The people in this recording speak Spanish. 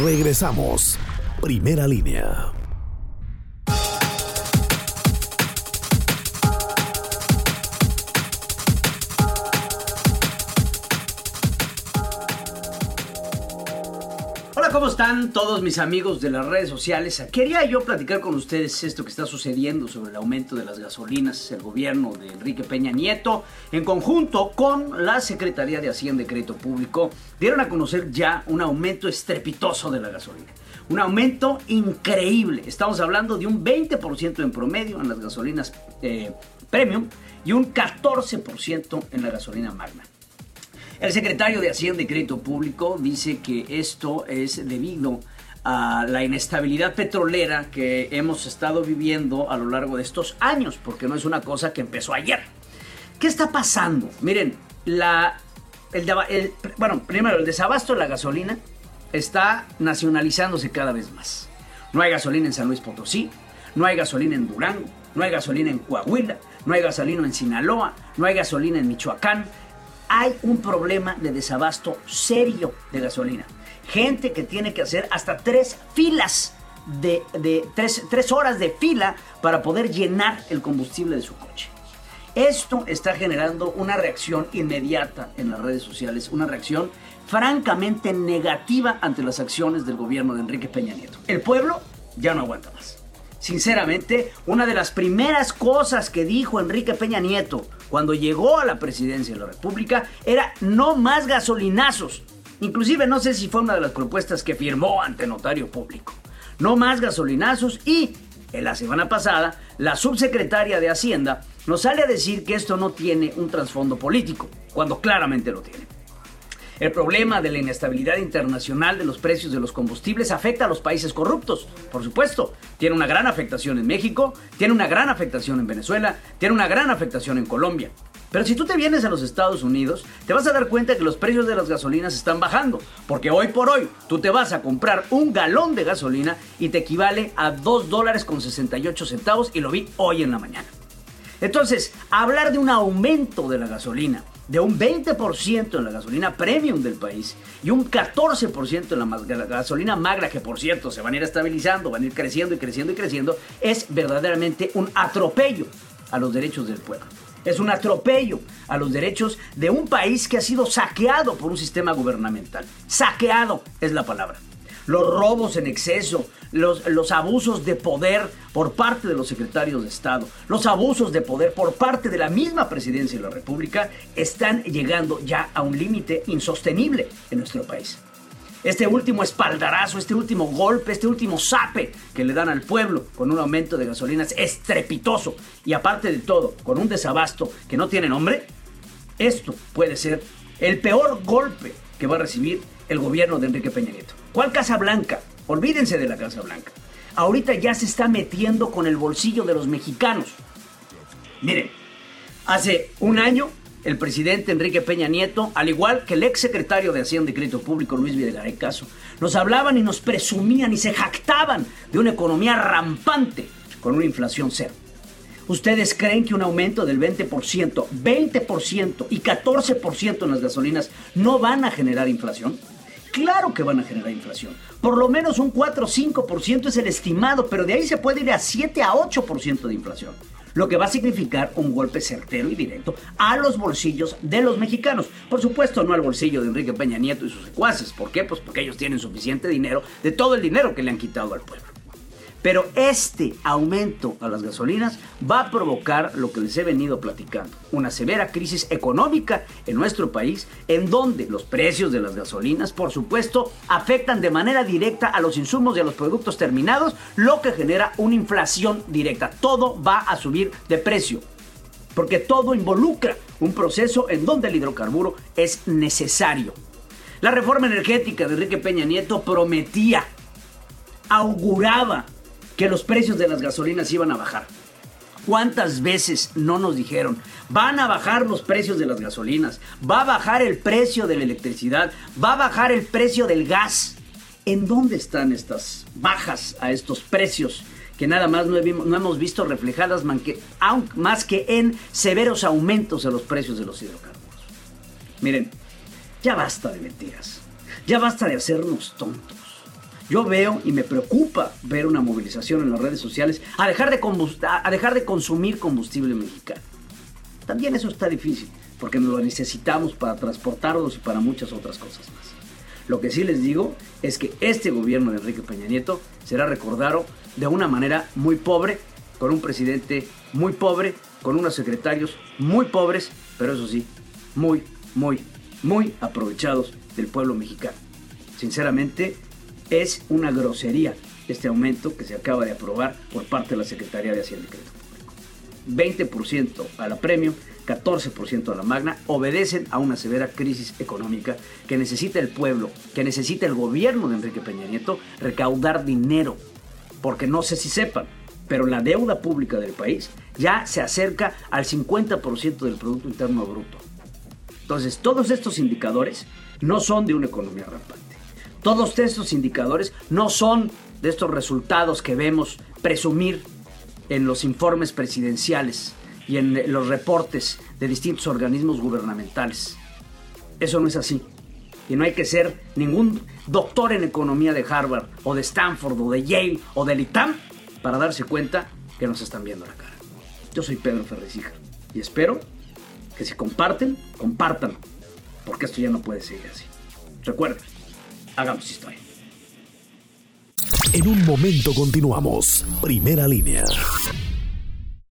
Regresamos. Primera línea. Hola, ¿cómo están todos mis amigos de las redes sociales? Quería yo platicar con ustedes esto que está sucediendo sobre el aumento de las gasolinas. El gobierno de Enrique Peña Nieto, en conjunto con la Secretaría de Hacienda y Crédito Público, dieron a conocer ya un aumento estrepitoso de la gasolina. Un aumento increíble. Estamos hablando de un 20% en promedio en las gasolinas eh, premium y un 14% en la gasolina magna. El secretario de Hacienda y Crédito Público dice que esto es debido a la inestabilidad petrolera que hemos estado viviendo a lo largo de estos años, porque no es una cosa que empezó ayer. ¿Qué está pasando? Miren, la, el, bueno, primero, el desabasto de la gasolina está nacionalizándose cada vez más. No hay gasolina en San Luis Potosí, no hay gasolina en Durango, no hay gasolina en Coahuila, no hay gasolina en Sinaloa, no hay gasolina en Michoacán, hay un problema de desabasto serio de gasolina. Gente que tiene que hacer hasta tres filas de, tres, horas de fila para poder llenar el combustible de su coche. Esto está generando una reacción inmediata en las redes sociales, una reacción francamente negativa ante las acciones del gobierno de Enrique Peña Nieto. El pueblo ya no aguanta más. Sinceramente, una de las primeras cosas que dijo Enrique Peña Nieto cuando llegó a la presidencia de la República era no más gasolinazos. Inclusive no sé si fue una de las propuestas que firmó ante notario público. No más gasolinazos y en la semana pasada la subsecretaria de Hacienda nos sale a decir que esto no tiene un trasfondo político, cuando claramente lo tiene. El problema de la inestabilidad internacional de los precios de los combustibles afecta a los países corruptos, por supuesto. Tiene una gran afectación en México, tiene una gran afectación en Venezuela, tiene una gran afectación en Colombia. Pero si tú te vienes a los Estados Unidos, te vas a dar cuenta que los precios de las gasolinas están bajando. Porque hoy por hoy tú te vas a comprar un galón de gasolina y te equivale a 2 dólares con 68 centavos y lo vi hoy en la mañana. Entonces, hablar de un aumento de la gasolina de un 20% en la gasolina premium del país y un 14% en la, gasolina magra, que por cierto se van a ir estabilizando, van a ir creciendo y creciendo y creciendo, es verdaderamente un atropello a los derechos del pueblo. Es un atropello a los derechos de un país que ha sido saqueado por un sistema gubernamental. Saqueado es la palabra los robos en exceso, los, los, abusos de poder por parte de los secretarios de Estado, los abusos de poder por parte de la misma presidencia de la República están llegando ya a un límite insostenible en nuestro país. Este último espaldarazo, este último golpe, este último sape que le dan al pueblo con un aumento de gasolinas estrepitoso y aparte de todo, con un desabasto que no tiene nombre, esto puede ser el peor golpe que va a recibir el gobierno de Enrique Peña Nieto. ¿Cuál Casa Blanca? Olvídense de la Casa Blanca. Ahorita ya se está metiendo con el bolsillo de los mexicanos. Miren, hace un año el presidente Enrique Peña Nieto, al igual que el ex secretario de Hacienda y Crédito Público Luis Videgaray Caso, nos hablaban y nos presumían y se jactaban de una economía rampante con una inflación cero. ¿Ustedes creen que un aumento del 20%, 20% y 14% en las gasolinas no van a generar inflación? Claro que van a generar inflación. Por lo menos un 4 o 5% es el estimado, pero de ahí se puede ir a 7 a 8% de inflación. Lo que va a significar un golpe certero y directo a los bolsillos de los mexicanos. Por supuesto, no al bolsillo de Enrique Peña Nieto y sus secuaces. ¿Por qué? Pues porque ellos tienen suficiente dinero de todo el dinero que le han quitado al pueblo. Pero este aumento a las gasolinas va a provocar lo que les he venido platicando, una severa crisis económica en nuestro país, en donde los precios de las gasolinas, por supuesto, afectan de manera directa a los insumos y a los productos terminados, lo que genera una inflación directa. Todo va a subir de precio, porque todo involucra un proceso en donde el hidrocarburo es necesario. La reforma energética de Enrique Peña Nieto prometía, auguraba que los precios de las gasolinas iban a bajar. ¿Cuántas veces no nos dijeron, van a bajar los precios de las gasolinas, va a bajar el precio de la electricidad, va a bajar el precio del gas? ¿En dónde están estas bajas a estos precios que nada más no, hemos visto reflejadas más que en severos aumentos de los precios de los hidrocarburos? Miren, ya basta de mentiras, ya basta de hacernos tontos. Yo veo y me preocupa ver una movilización en las redes sociales a dejar de, a dejar de consumir combustible mexicano. También eso está difícil, porque nos lo necesitamos para transportarlos y para muchas otras cosas más. Lo que sí les digo es que este gobierno de Enrique Peña Nieto será recordado de una manera muy pobre, con un presidente muy pobre, con unos secretarios muy pobres, pero eso sí, muy, muy, muy aprovechados del pueblo mexicano. Sinceramente, es una grosería este aumento que se acaba de aprobar por parte de la Secretaría de Hacienda y Crédito Público. 20% a la premio, 14% a la magna, obedecen a una severa crisis económica que necesita el pueblo, que necesita el gobierno de Enrique Peña Nieto recaudar dinero. Porque no sé si sepan, pero la deuda pública del país ya se acerca al 50% del Producto Interno Bruto. Entonces, todos estos indicadores no son de una economía rampante. Todos estos indicadores no son de estos resultados que vemos presumir en los informes presidenciales y en los reportes de distintos organismos gubernamentales. Eso no es así. Y no hay que ser ningún doctor en economía de Harvard o de Stanford o de Yale o del ITAM para darse cuenta que nos están viendo la cara. Yo soy Pedro Ferrecija y espero que si comparten, compartan, porque esto ya no puede seguir así. Recuerden, hagamos historia. En un momento continuamos. Primera línea.